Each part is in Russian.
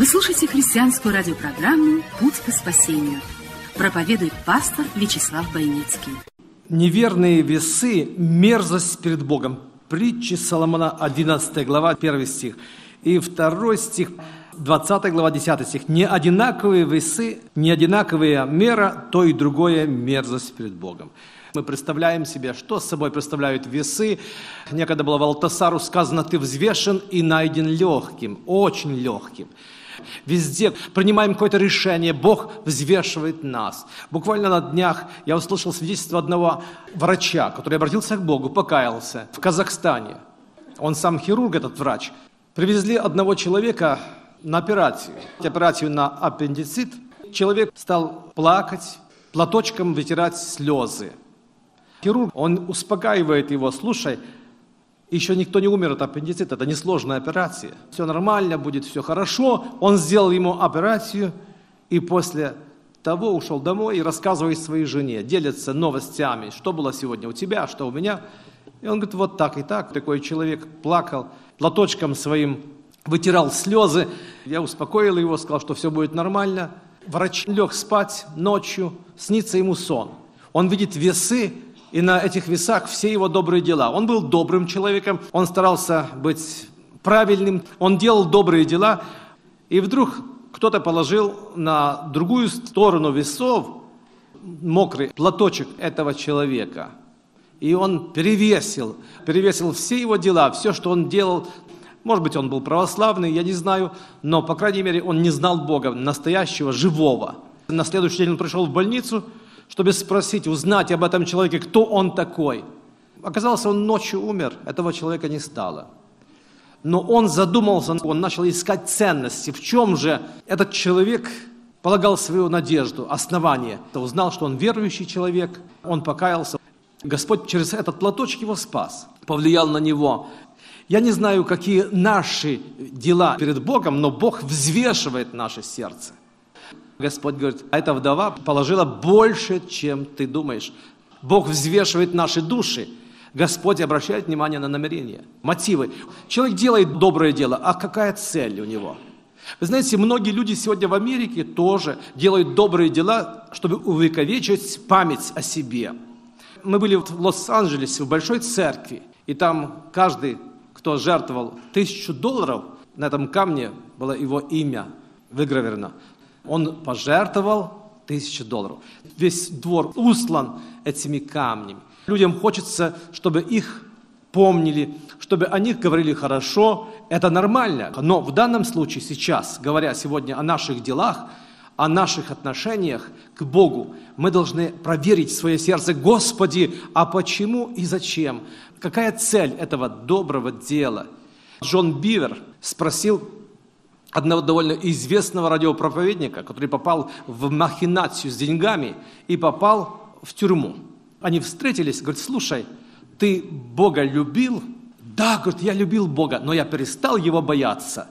Вы слушаете христианскую радиопрограмму «Путь к спасению». Проповедует пастор Вячеслав Бойницкий. Неверные весы – мерзость перед Богом. Притчи Соломона, 11 глава, 1 стих. И 2 стих, 20 глава, 10 стих. Не одинаковые весы, не одинаковая мера, то и другое мерзость перед Богом. Мы представляем себе, что с собой представляют весы. Некогда было Валтасару сказано, ты взвешен и найден легким, очень легким. Везде принимаем какое-то решение, Бог взвешивает нас. Буквально на днях я услышал свидетельство одного врача, который обратился к Богу, покаялся в Казахстане. Он сам хирург, этот врач. Привезли одного человека на операцию, операцию на аппендицит. Человек стал плакать, платочком вытирать слезы. Хирург, он успокаивает его, слушай, еще никто не умер от аппендицита, это несложная операция. Все нормально, будет все хорошо. Он сделал ему операцию и после того ушел домой и рассказывает своей жене, делится новостями, что было сегодня у тебя, что у меня. И он говорит, вот так и так. Такой человек плакал, платочком своим вытирал слезы. Я успокоил его, сказал, что все будет нормально. Врач лег спать ночью, снится ему сон. Он видит весы, и на этих весах все его добрые дела. Он был добрым человеком, он старался быть правильным, он делал добрые дела, и вдруг кто-то положил на другую сторону весов мокрый платочек этого человека. И он перевесил, перевесил все его дела, все, что он делал. Может быть, он был православный, я не знаю, но, по крайней мере, он не знал Бога, настоящего, живого. На следующий день он пришел в больницу – чтобы спросить, узнать об этом человеке, кто он такой. Оказалось, он ночью умер, этого человека не стало. Но он задумался, он начал искать ценности. В чем же этот человек полагал свою надежду, основание? Узнал, что он верующий человек, он покаялся. Господь через этот платочек его спас, повлиял на него. Я не знаю, какие наши дела перед Богом, но Бог взвешивает наше сердце. Господь говорит, а эта вдова положила больше, чем ты думаешь. Бог взвешивает наши души. Господь обращает внимание на намерения, мотивы. Человек делает доброе дело, а какая цель у него? Вы знаете, многие люди сегодня в Америке тоже делают добрые дела, чтобы увековечить память о себе. Мы были в Лос-Анджелесе, в большой церкви, и там каждый, кто жертвовал тысячу долларов, на этом камне было его имя выгравировано. Он пожертвовал тысячу долларов. Весь двор услан этими камнями. Людям хочется, чтобы их помнили, чтобы о них говорили хорошо. Это нормально. Но в данном случае сейчас, говоря сегодня о наших делах, о наших отношениях к Богу, мы должны проверить свое сердце. Господи, а почему и зачем? Какая цель этого доброго дела? Джон Бивер спросил одного довольно известного радиопроповедника, который попал в махинацию с деньгами и попал в тюрьму. Они встретились, говорят, слушай, ты Бога любил? Да, говорит, я любил Бога, но я перестал Его бояться.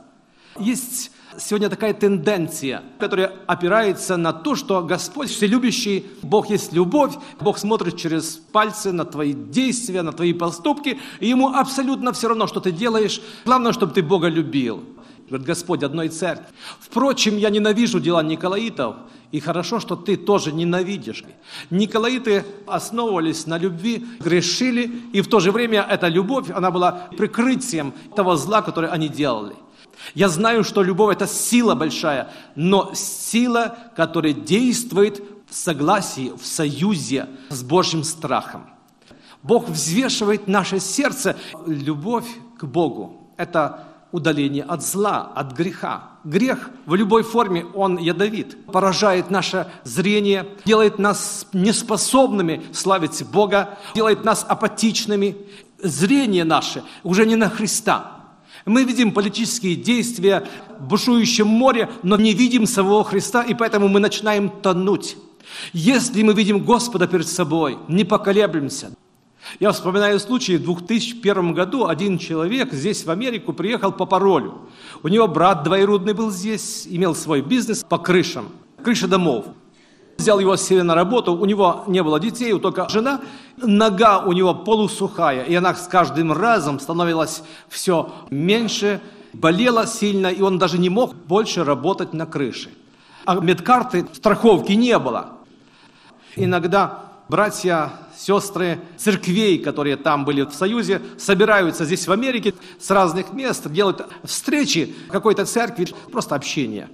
Есть сегодня такая тенденция, которая опирается на то, что Господь вселюбящий, Бог есть любовь, Бог смотрит через пальцы на твои действия, на твои поступки, и Ему абсолютно все равно, что ты делаешь. Главное, чтобы ты Бога любил. Говорит, Господь одной церкви. Впрочем, я ненавижу дела Николаитов, и хорошо, что ты тоже ненавидишь. Николаиты основывались на любви, грешили, и в то же время эта любовь, она была прикрытием того зла, которое они делали. Я знаю, что любовь – это сила большая, но сила, которая действует в согласии, в союзе с Божьим страхом. Бог взвешивает наше сердце. Любовь к Богу – это удаление от зла, от греха. Грех в любой форме, он ядовит, поражает наше зрение, делает нас неспособными славить Бога, делает нас апатичными. Зрение наше уже не на Христа. Мы видим политические действия в бушующем море, но не видим самого Христа, и поэтому мы начинаем тонуть. Если мы видим Господа перед собой, не поколеблемся. Я вспоминаю случай, в 2001 году один человек здесь, в Америку, приехал по паролю. У него брат двоюродный был здесь, имел свой бизнес по крышам, крыша домов. Взял его себе на работу, у него не было детей, только жена. Нога у него полусухая, и она с каждым разом становилась все меньше, болела сильно, и он даже не мог больше работать на крыше. А медкарты, страховки не было. Иногда братья, сестры церквей, которые там были в Союзе, собираются здесь в Америке с разных мест, делают встречи какой-то церкви, просто общение.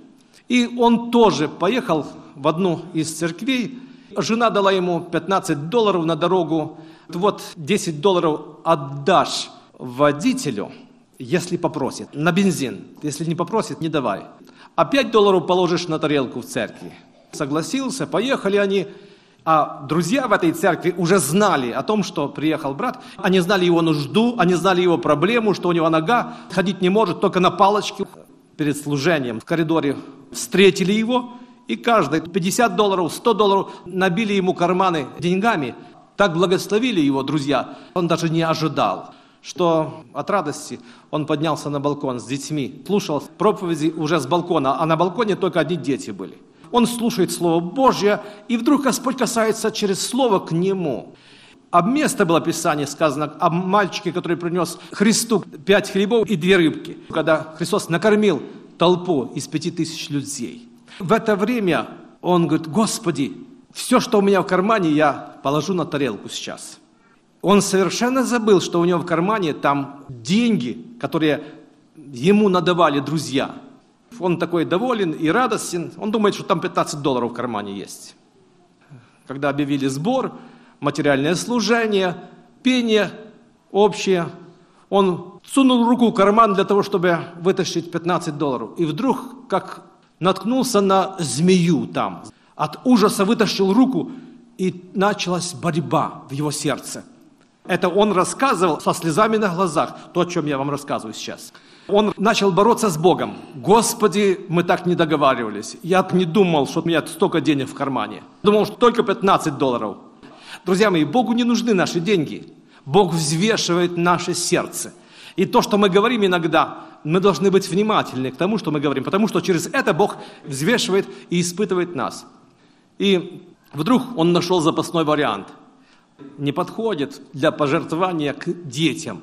И он тоже поехал в одну из церквей. Жена дала ему 15 долларов на дорогу. Вот 10 долларов отдашь водителю, если попросит, на бензин. Если не попросит, не давай. А 5 долларов положишь на тарелку в церкви. Согласился, поехали они. А друзья в этой церкви уже знали о том, что приехал брат. Они знали его нужду, они знали его проблему, что у него нога ходить не может, только на палочке перед служением в коридоре встретили его, и каждый 50 долларов, 100 долларов набили ему карманы деньгами. Так благословили его друзья, он даже не ожидал что от радости он поднялся на балкон с детьми, слушал проповеди уже с балкона, а на балконе только одни дети были. Он слушает Слово Божье, и вдруг Господь касается через Слово к нему. А место было Писание сказано о мальчике, который принес Христу пять хлебов и две рыбки, когда Христос накормил толпу из пяти тысяч людей. В это время он говорит, Господи, все, что у меня в кармане, я положу на тарелку сейчас. Он совершенно забыл, что у него в кармане там деньги, которые ему надавали друзья. Он такой доволен и радостен. Он думает, что там 15 долларов в кармане есть. Когда объявили сбор, материальное служение, пение общее, он сунул руку в карман для того, чтобы вытащить 15 долларов. И вдруг, как наткнулся на змею там. От ужаса вытащил руку, и началась борьба в его сердце. Это он рассказывал со слезами на глазах, то, о чем я вам рассказываю сейчас. Он начал бороться с Богом. Господи, мы так не договаривались. Я не думал, что у меня столько денег в кармане. Думал, что только 15 долларов. Друзья мои, Богу не нужны наши деньги. Бог взвешивает наше сердце. И то, что мы говорим иногда, мы должны быть внимательны к тому, что мы говорим, потому что через это Бог взвешивает и испытывает нас. И вдруг он нашел запасной вариант. Не подходит для пожертвования к детям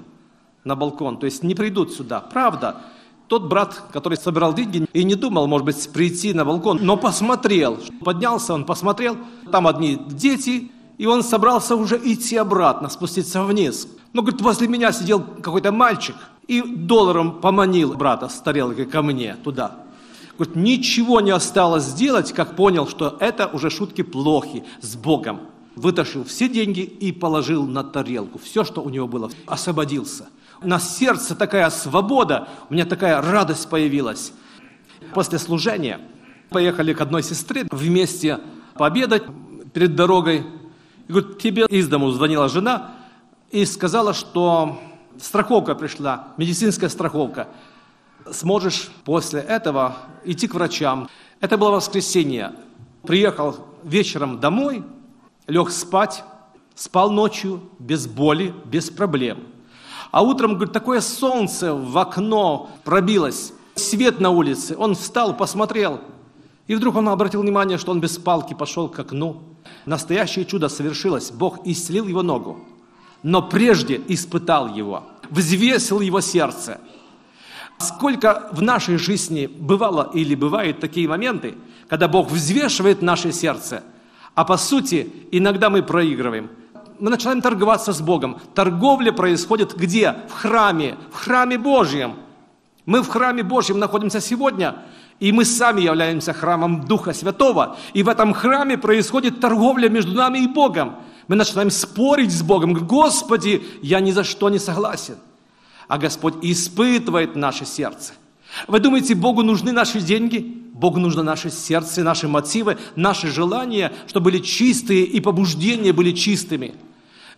на балкон, то есть не придут сюда. Правда, тот брат, который собирал деньги, и не думал, может быть, прийти на балкон, но посмотрел, поднялся, он посмотрел, там одни дети, и он собрался уже идти обратно, спуститься вниз. Но, говорит, возле меня сидел какой-то мальчик и долларом поманил брата с тарелкой ко мне туда. Говорит, ничего не осталось сделать, как понял, что это уже шутки плохи с Богом. Вытащил все деньги и положил на тарелку. Все, что у него было, освободился. На сердце такая свобода, у меня такая радость появилась. После служения поехали к одной сестре вместе пообедать перед дорогой. И говорит, тебе из дому звонила жена и сказала, что страховка пришла, медицинская страховка. Сможешь после этого идти к врачам. Это было воскресенье. Приехал вечером домой, лег спать, спал ночью без боли, без проблем. А утром, говорит, такое солнце в окно пробилось, свет на улице. Он встал, посмотрел, и вдруг он обратил внимание, что он без палки пошел к окну. Настоящее чудо совершилось. Бог исцелил его ногу, но прежде испытал его, взвесил его сердце. Сколько в нашей жизни бывало или бывают такие моменты, когда Бог взвешивает наше сердце, а по сути иногда мы проигрываем. Мы начинаем торговаться с Богом. Торговля происходит где? В храме, в храме Божьем. Мы в храме Божьем находимся сегодня, и мы сами являемся храмом Духа Святого. И в этом храме происходит торговля между нами и Богом. Мы начинаем спорить с Богом. Господи, я ни за что не согласен. А Господь испытывает наше сердце. Вы думаете, Богу нужны наши деньги? Богу нужно наше сердце, наши мотивы, наши желания, чтобы были чистые и побуждения были чистыми.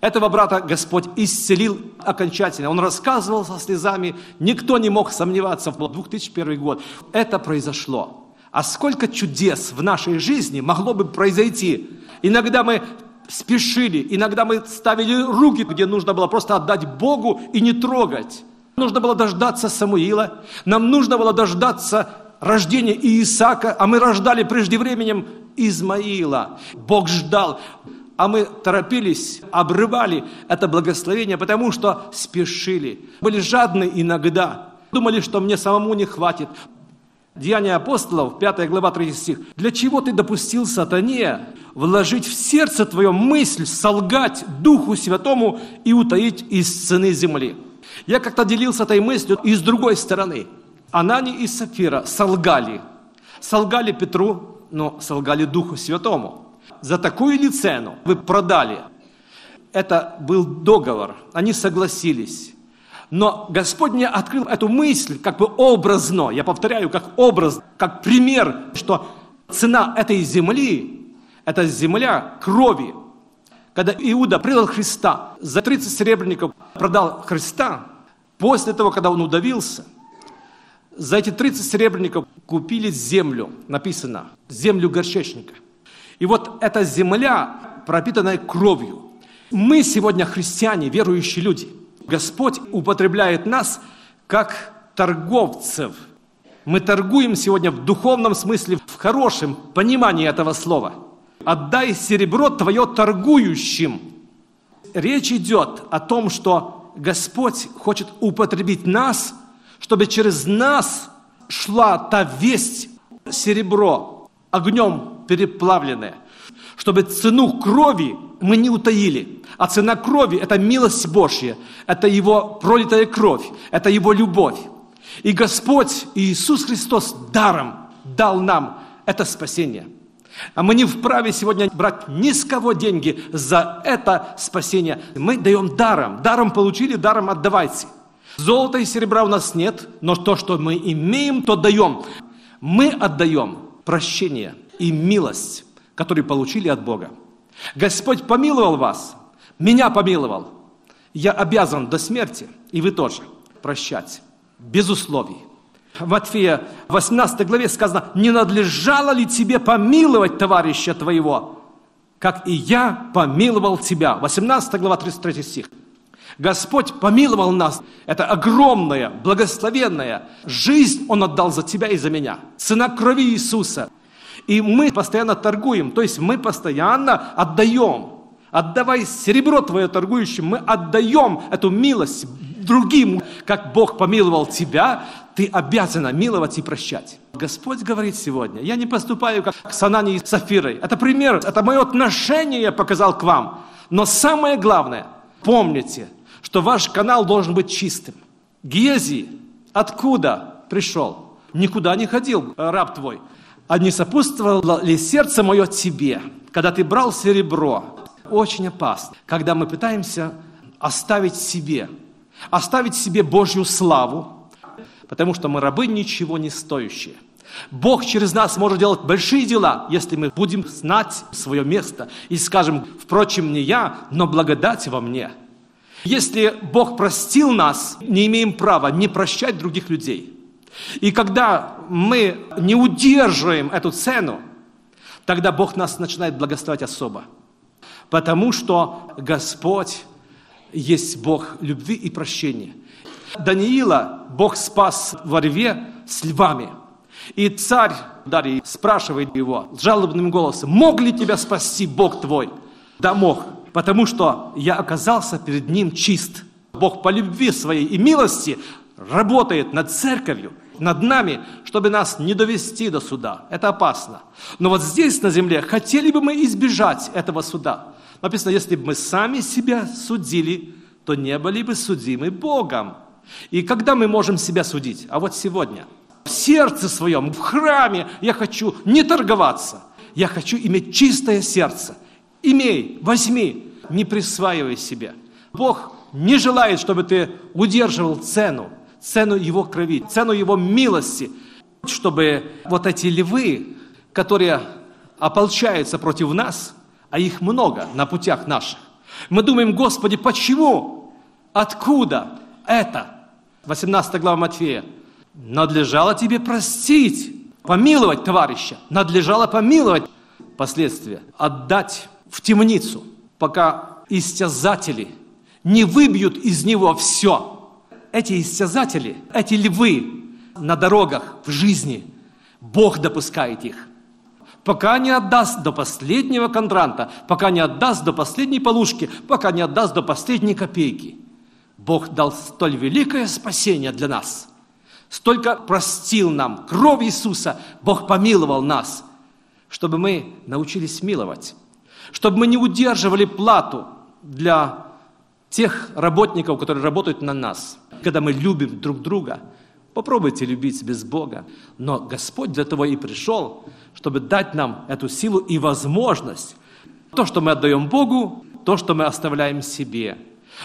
Этого брата Господь исцелил окончательно. Он рассказывал со слезами. Никто не мог сомневаться в 2001 год. Это произошло. А сколько чудес в нашей жизни могло бы произойти? Иногда мы спешили, иногда мы ставили руки, где нужно было просто отдать Богу и не трогать. Нужно было дождаться Самуила, нам нужно было дождаться рождения Иисака, а мы рождали преждевременем Измаила. Бог ждал, а мы торопились, обрывали это благословение, потому что спешили. Были жадны иногда, думали, что мне самому не хватит. Деяния апостолов, 5 глава, 3 стих. «Для чего ты допустил сатане вложить в сердце твое мысль, солгать Духу Святому и утаить из цены земли?» Я как-то делился этой мыслью и с другой стороны. Анани и Сафира солгали. Солгали Петру, но солгали Духу Святому. За такую ли цену вы продали? Это был договор. Они согласились. Но Господь мне открыл эту мысль как бы образно, я повторяю, как образ, как пример, что цена этой земли, это земля крови. Когда Иуда предал Христа, за 30 серебряников продал Христа, после того, когда он удавился, за эти 30 серебряников купили землю, написано, землю горчечника. И вот эта земля, пропитанная кровью. Мы сегодня христиане, верующие люди – Господь употребляет нас как торговцев. Мы торгуем сегодня в духовном смысле, в хорошем понимании этого слова. «Отдай серебро твое торгующим». Речь идет о том, что Господь хочет употребить нас, чтобы через нас шла та весть, серебро, огнем переплавленное, чтобы цену крови мы не утаили. А цена крови – это милость Божья, это Его пролитая кровь, это Его любовь. И Господь Иисус Христос даром дал нам это спасение. А мы не вправе сегодня брать ни с кого деньги за это спасение. Мы даем даром. Даром получили, даром отдавайте. Золота и серебра у нас нет, но то, что мы имеем, то даем. Мы отдаем прощение и милость, которые получили от Бога. Господь помиловал вас, меня помиловал. Я обязан до смерти, и вы тоже, прощать, без условий. В Матфея 18 главе сказано, не надлежало ли тебе помиловать товарища твоего, как и я помиловал тебя. 18 глава, 33 стих. Господь помиловал нас. Это огромная, благословенная жизнь Он отдал за тебя и за меня. Цена крови Иисуса – и мы постоянно торгуем, то есть мы постоянно отдаем. Отдавай серебро твое торгующим, мы отдаем эту милость другим, как Бог помиловал тебя, ты обязана миловать и прощать. Господь говорит сегодня, я не поступаю как с Анани и Сафирой. Это пример, это мое отношение я показал к вам. Но самое главное, помните, что ваш канал должен быть чистым. Гези, откуда пришел? Никуда не ходил раб твой. А не сопутствовало ли сердце мое тебе, когда ты брал серебро? Очень опасно, когда мы пытаемся оставить себе, оставить себе Божью славу, потому что мы рабы ничего не стоящие. Бог через нас может делать большие дела, если мы будем знать свое место и скажем, впрочем, не я, но благодать во мне. Если Бог простил нас, не имеем права не прощать других людей – и когда мы не удерживаем эту цену, тогда Бог нас начинает благословать особо. Потому что Господь есть Бог любви и прощения. Даниила Бог спас во рве с львами. И царь Дарий спрашивает его жалобным голосом, мог ли тебя спасти Бог твой? Да мог, потому что я оказался перед ним чист. Бог по любви своей и милости работает над церковью, над нами, чтобы нас не довести до суда. Это опасно. Но вот здесь, на земле, хотели бы мы избежать этого суда. Написано, если бы мы сами себя судили, то не были бы судимы Богом. И когда мы можем себя судить? А вот сегодня. В сердце своем, в храме я хочу не торговаться. Я хочу иметь чистое сердце. Имей, возьми, не присваивай себе. Бог не желает, чтобы ты удерживал цену цену Его крови, цену Его милости, чтобы вот эти львы, которые ополчаются против нас, а их много на путях наших, Мы думаем, Господи, почему? Откуда это? 18 глава Матфея. Надлежало тебе простить, помиловать товарища. Надлежало помиловать. Последствия. Отдать в темницу, пока истязатели не выбьют из него все. Эти истязатели, эти львы на дорогах, в жизни, Бог допускает их. Пока не отдаст до последнего кондранта, пока не отдаст до последней полушки, пока не отдаст до последней копейки. Бог дал столь великое спасение для нас. Столько простил нам. Кровь Иисуса Бог помиловал нас, чтобы мы научились миловать. Чтобы мы не удерживали плату для тех работников, которые работают на нас. Когда мы любим друг друга, попробуйте любить без Бога. Но Господь для того и пришел, чтобы дать нам эту силу и возможность. То, что мы отдаем Богу, то, что мы оставляем себе.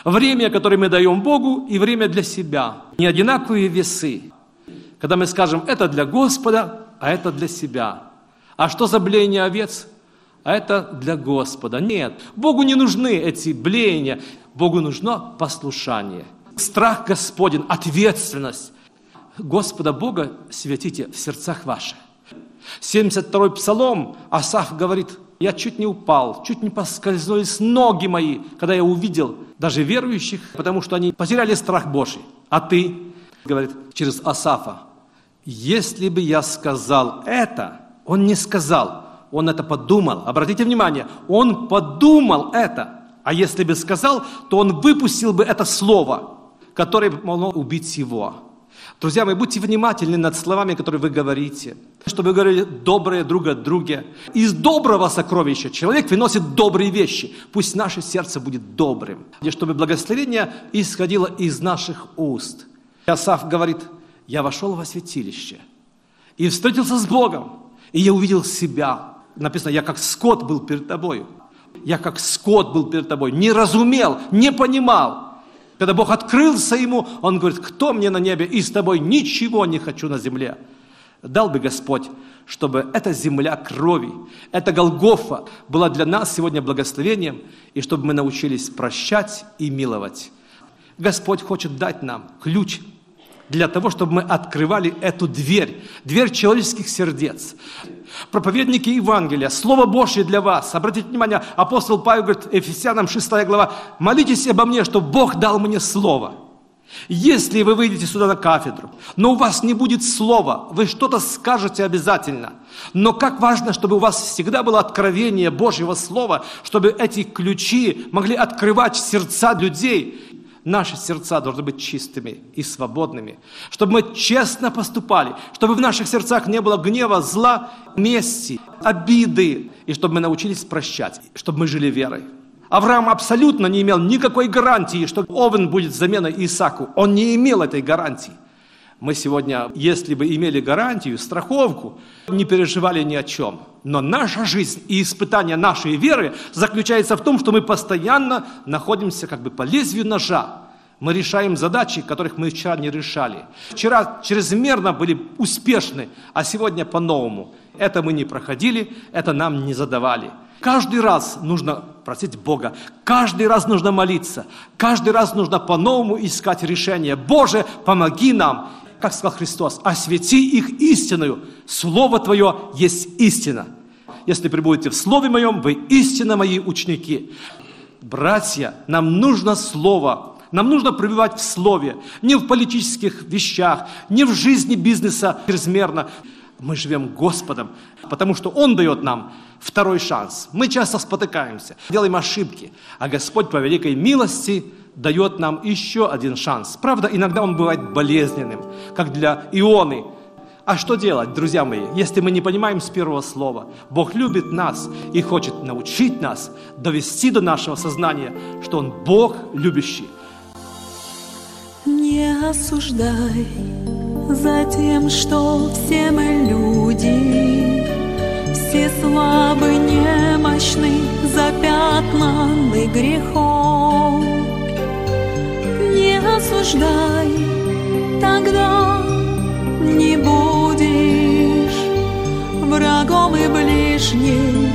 Время, которое мы даем Богу, и время для себя. Не одинаковые весы. Когда мы скажем, это для Господа, а это для себя. А что за блеяние овец? А это для Господа. Нет, Богу не нужны эти блеяния. Богу нужно послушание. Страх Господень, ответственность. Господа Бога светите в сердцах ваших. 72-й псалом Асаф говорит, я чуть не упал, чуть не поскользнулись ноги мои, когда я увидел даже верующих, потому что они потеряли страх Божий. А ты, говорит через Асафа, если бы я сказал это, он не сказал, он это подумал. Обратите внимание, он подумал это. А если бы сказал, то он выпустил бы это слово, которое могло убить его. Друзья мои, будьте внимательны над словами, которые вы говорите, чтобы вы говорили добрые друг о друге. Из доброго сокровища человек выносит добрые вещи. Пусть наше сердце будет добрым, и чтобы благословение исходило из наших уст. Асав говорит, я вошел во святилище и встретился с Богом, и я увидел себя. Написано, я как скот был перед тобою. Я как скот был перед тобой, не разумел, не понимал. Когда Бог открылся ему, он говорит, кто мне на небе и с тобой ничего не хочу на земле. Дал бы Господь, чтобы эта земля крови, эта Голгофа была для нас сегодня благословением, и чтобы мы научились прощать и миловать. Господь хочет дать нам ключ для того, чтобы мы открывали эту дверь, дверь человеческих сердец. Проповедники Евангелия, Слово Божье для вас. Обратите внимание, апостол Павел говорит, Ефесянам 6 глава, молитесь обо мне, чтобы Бог дал мне Слово. Если вы выйдете сюда на кафедру, но у вас не будет слова, вы что-то скажете обязательно. Но как важно, чтобы у вас всегда было откровение Божьего Слова, чтобы эти ключи могли открывать сердца людей, Наши сердца должны быть чистыми и свободными, чтобы мы честно поступали, чтобы в наших сердцах не было гнева, зла, мести, обиды, и чтобы мы научились прощать, чтобы мы жили верой. Авраам абсолютно не имел никакой гарантии, что Овен будет заменой Исаку. Он не имел этой гарантии. Мы сегодня, если бы имели гарантию, страховку, не переживали ни о чем. Но наша жизнь и испытание нашей веры заключается в том, что мы постоянно находимся как бы по лезвию ножа. Мы решаем задачи, которых мы вчера не решали. Вчера чрезмерно были успешны, а сегодня по-новому. Это мы не проходили, это нам не задавали. Каждый раз нужно просить Бога, каждый раз нужно молиться, каждый раз нужно по-новому искать решение. Боже, помоги нам как сказал Христос, освети их истиною. Слово Твое есть истина. Если прибудете в Слове Моем, вы истинно мои ученики. Братья, нам нужно Слово. Нам нужно пребывать в Слове, не в политических вещах, не в жизни бизнеса чрезмерно. Мы живем Господом, потому что Он дает нам второй шанс. Мы часто спотыкаемся, делаем ошибки, а Господь по великой милости – дает нам еще один шанс. Правда, иногда он бывает болезненным, как для Ионы. А что делать, друзья мои, если мы не понимаем с первого слова? Бог любит нас и хочет научить нас, довести до нашего сознания, что Он Бог любящий. Не осуждай за тем, что все мы люди, все слабы, немощны, запятнаны грехом осуждай, тогда не будешь врагом и ближним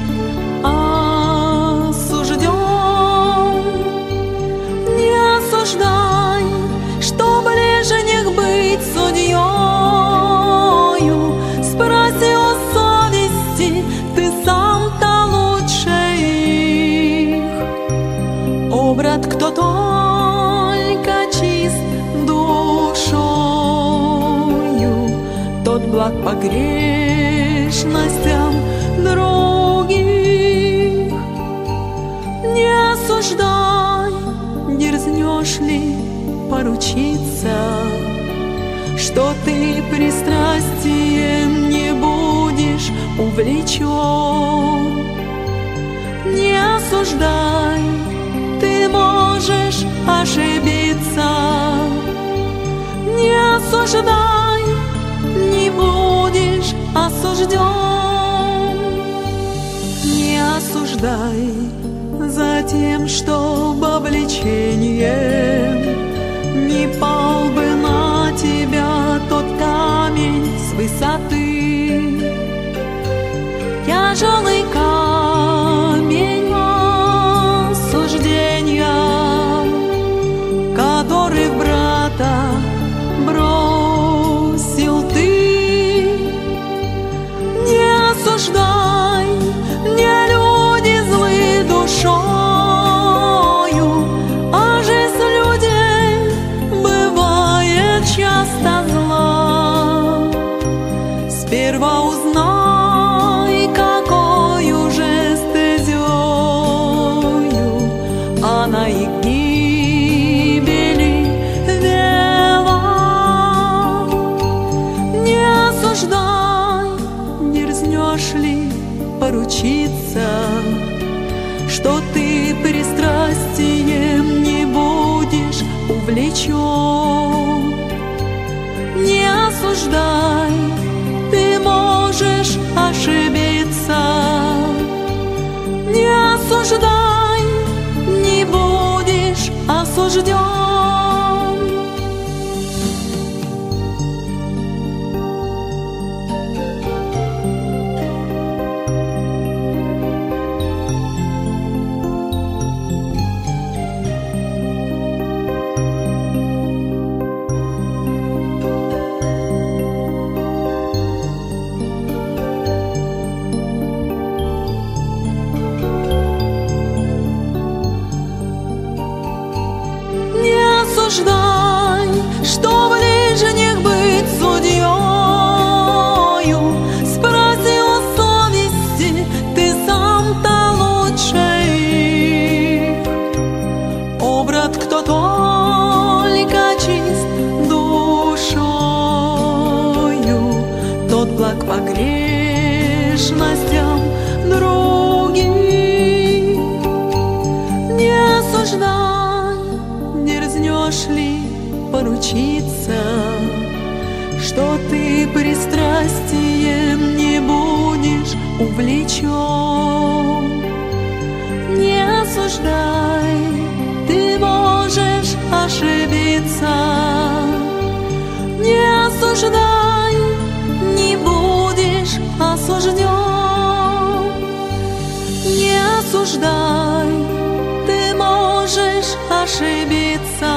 погрешностям других. Не осуждай, дерзнешь ли поручиться, что ты пристрастием не будешь увлечен. Не осуждай, ты можешь ошибиться. Не осуждай, осужден. Не осуждай за тем, чтобы обличением не пал бы на тебя тот камень с высоты. Тяжелый камень Не осуждай, ты можешь ошибиться. Не осуждай, не будешь осужден. Пристрастием не будешь увлечен. Не осуждай, ты можешь ошибиться. Не осуждай, не будешь осужден. Не осуждай, ты можешь ошибиться.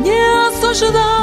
Не осуждай,